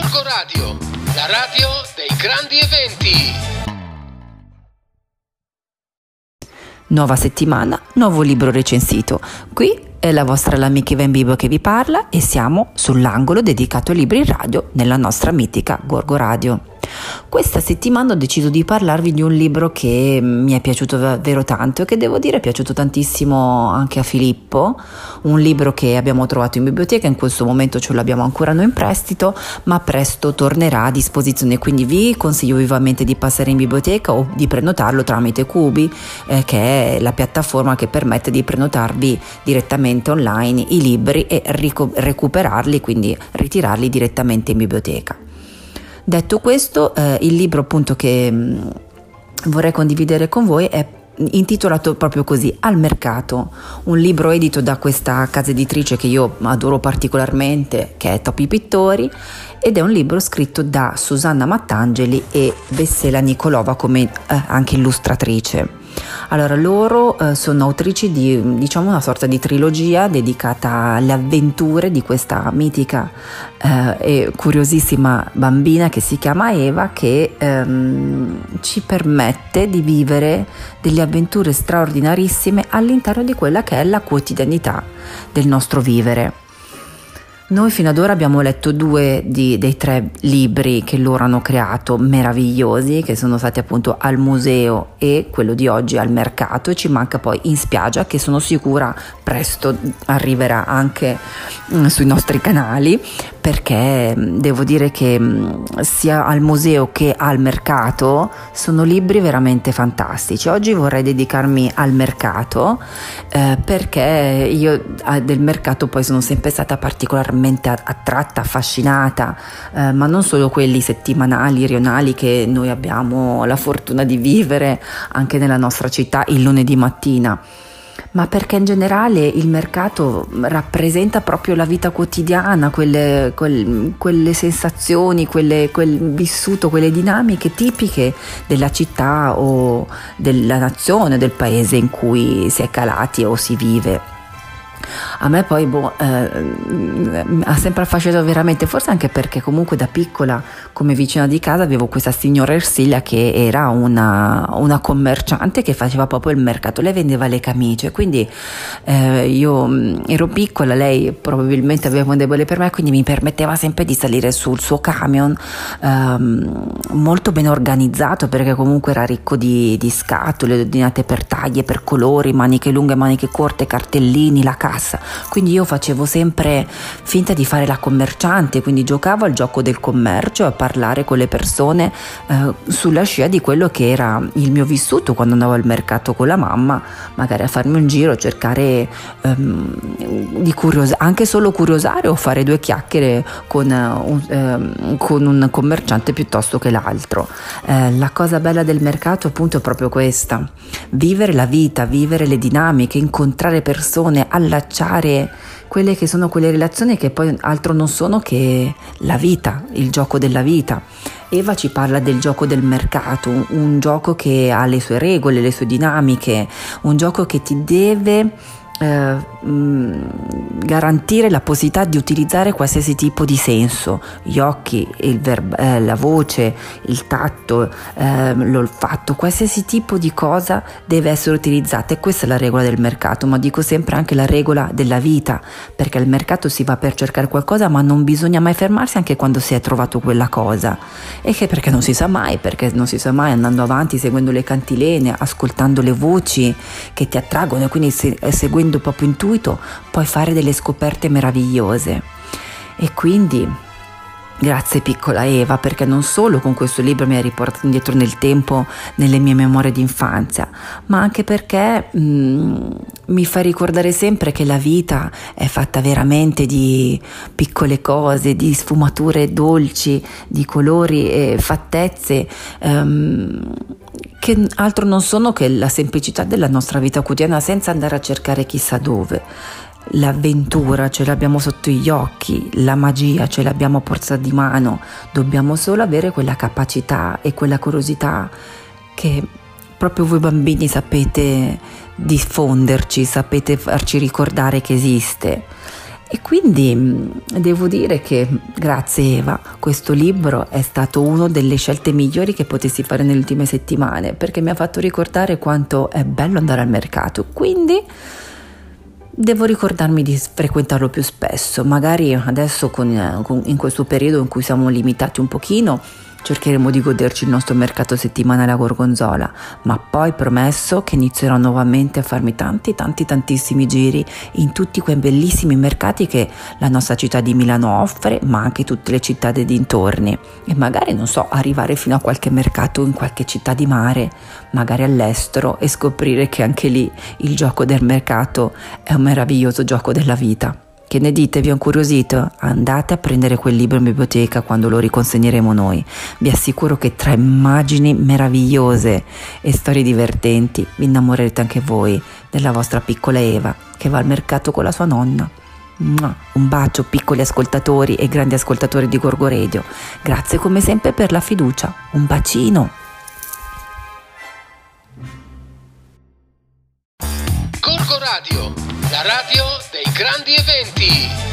Gorgo Radio, la radio dei grandi eventi. Nuova settimana, nuovo libro recensito. Qui è la vostra L'Amica Ivan Bibo che vi parla e siamo sull'angolo dedicato ai libri in radio nella nostra mitica Gorgo Radio. Questa settimana ho deciso di parlarvi di un libro che mi è piaciuto davvero tanto e che devo dire è piaciuto tantissimo anche a Filippo, un libro che abbiamo trovato in biblioteca, in questo momento ce l'abbiamo ancora noi in prestito, ma presto tornerà a disposizione, quindi vi consiglio vivamente di passare in biblioteca o di prenotarlo tramite Cubi, eh, che è la piattaforma che permette di prenotarvi direttamente online i libri e rico- recuperarli, quindi ritirarli direttamente in biblioteca. Detto questo, eh, il libro appunto che mm, vorrei condividere con voi è intitolato proprio così Al mercato, un libro edito da questa casa editrice che io adoro particolarmente, che è Topi Pittori, ed è un libro scritto da Susanna Mattangeli e Vessela Nicolova come eh, anche illustratrice. Allora, loro eh, sono autrici di diciamo una sorta di trilogia dedicata alle avventure di questa mitica eh, e curiosissima bambina che si chiama Eva che ehm, ci permette di vivere delle avventure straordinarissime all'interno di quella che è la quotidianità del nostro vivere. Noi fino ad ora abbiamo letto due di, dei tre libri che loro hanno creato meravigliosi, che sono stati appunto al museo e quello di oggi al mercato e ci manca poi in spiaggia che sono sicura presto arriverà anche mm, sui nostri canali perché mm, devo dire che mm, sia al museo che al mercato sono libri veramente fantastici. Oggi vorrei dedicarmi al mercato eh, perché io eh, del mercato poi sono sempre stata particolarmente particolarmente attratta, affascinata, eh, ma non solo quelli settimanali, rionali che noi abbiamo la fortuna di vivere anche nella nostra città il lunedì mattina ma perché in generale il mercato rappresenta proprio la vita quotidiana, quelle, quelle, quelle sensazioni, quelle, quel vissuto, quelle dinamiche tipiche della città o della nazione, del paese in cui si è calati o si vive. A me poi boh, eh, ha sempre affascinato veramente, forse anche perché comunque da piccola come vicina di casa avevo questa signora Ersilia che era una, una commerciante che faceva proprio il mercato, lei vendeva le camicie, quindi eh, io mm, ero piccola, lei probabilmente aveva un debole per me, quindi mi permetteva sempre di salire sul suo camion ehm, molto ben organizzato perché comunque era ricco di, di scatole ordinate per taglie, per colori, maniche lunghe, maniche corte, cartellini, la cassa. Quindi io facevo sempre finta di fare la commerciante, quindi giocavo al gioco del commercio, a parlare con le persone eh, sulla scia di quello che era il mio vissuto quando andavo al mercato con la mamma, magari a farmi un giro, cercare ehm, di curiosare, anche solo curiosare o fare due chiacchiere con, uh, ehm, con un commerciante piuttosto che l'altro. Eh, la cosa bella del mercato appunto è proprio questa, vivere la vita, vivere le dinamiche, incontrare persone, allacciarsi abbracciare quelle che sono quelle relazioni che poi altro non sono che la vita, il gioco della vita. Eva ci parla del gioco del mercato, un gioco che ha le sue regole, le sue dinamiche, un gioco che ti deve eh, mm, garantire la possibilità di utilizzare qualsiasi tipo di senso, gli occhi, verba, eh, la voce, il tatto, eh, l'olfatto, qualsiasi tipo di cosa deve essere utilizzata. E questa è la regola del mercato, ma dico sempre anche la regola della vita, perché al mercato si va per cercare qualcosa ma non bisogna mai fermarsi anche quando si è trovato quella cosa. E che perché non si sa mai, perché non si sa mai andando avanti, seguendo le cantilene, ascoltando le voci che ti attraggono e quindi se, seguendo seguendo proprio intuito puoi fare delle scoperte meravigliose. E quindi Grazie piccola Eva perché non solo con questo libro mi hai riportato indietro nel tempo nelle mie memorie d'infanzia, ma anche perché mm, mi fa ricordare sempre che la vita è fatta veramente di piccole cose, di sfumature dolci, di colori e fattezze. Um, che altro non sono che la semplicità della nostra vita quotidiana senza andare a cercare chissà dove. L'avventura ce l'abbiamo sotto gli occhi, la magia ce l'abbiamo a portata di mano, dobbiamo solo avere quella capacità e quella curiosità che proprio voi bambini sapete diffonderci, sapete farci ricordare che esiste. E quindi devo dire che grazie Eva questo libro è stato una delle scelte migliori che potessi fare nelle ultime settimane perché mi ha fatto ricordare quanto è bello andare al mercato. Quindi devo ricordarmi di frequentarlo più spesso, magari adesso con, con, in questo periodo in cui siamo limitati un pochino cercheremo di goderci il nostro mercato settimanale a Gorgonzola, ma poi promesso che inizierò nuovamente a farmi tanti tanti tantissimi giri in tutti quei bellissimi mercati che la nostra città di Milano offre, ma anche tutte le città dei dintorni e magari non so, arrivare fino a qualche mercato in qualche città di mare, magari all'estero e scoprire che anche lì il gioco del mercato è un meraviglioso gioco della vita. Che ne dite? Vi ho incuriosito? Andate a prendere quel libro in biblioteca quando lo riconsegneremo noi. Vi assicuro che tra immagini meravigliose e storie divertenti vi innamorerete anche voi della vostra piccola Eva che va al mercato con la sua nonna. Un bacio piccoli ascoltatori e grandi ascoltatori di Gorgo Radio. Grazie come sempre per la fiducia. Un bacino. Gorgo Radio, la radio dei grandi eventi.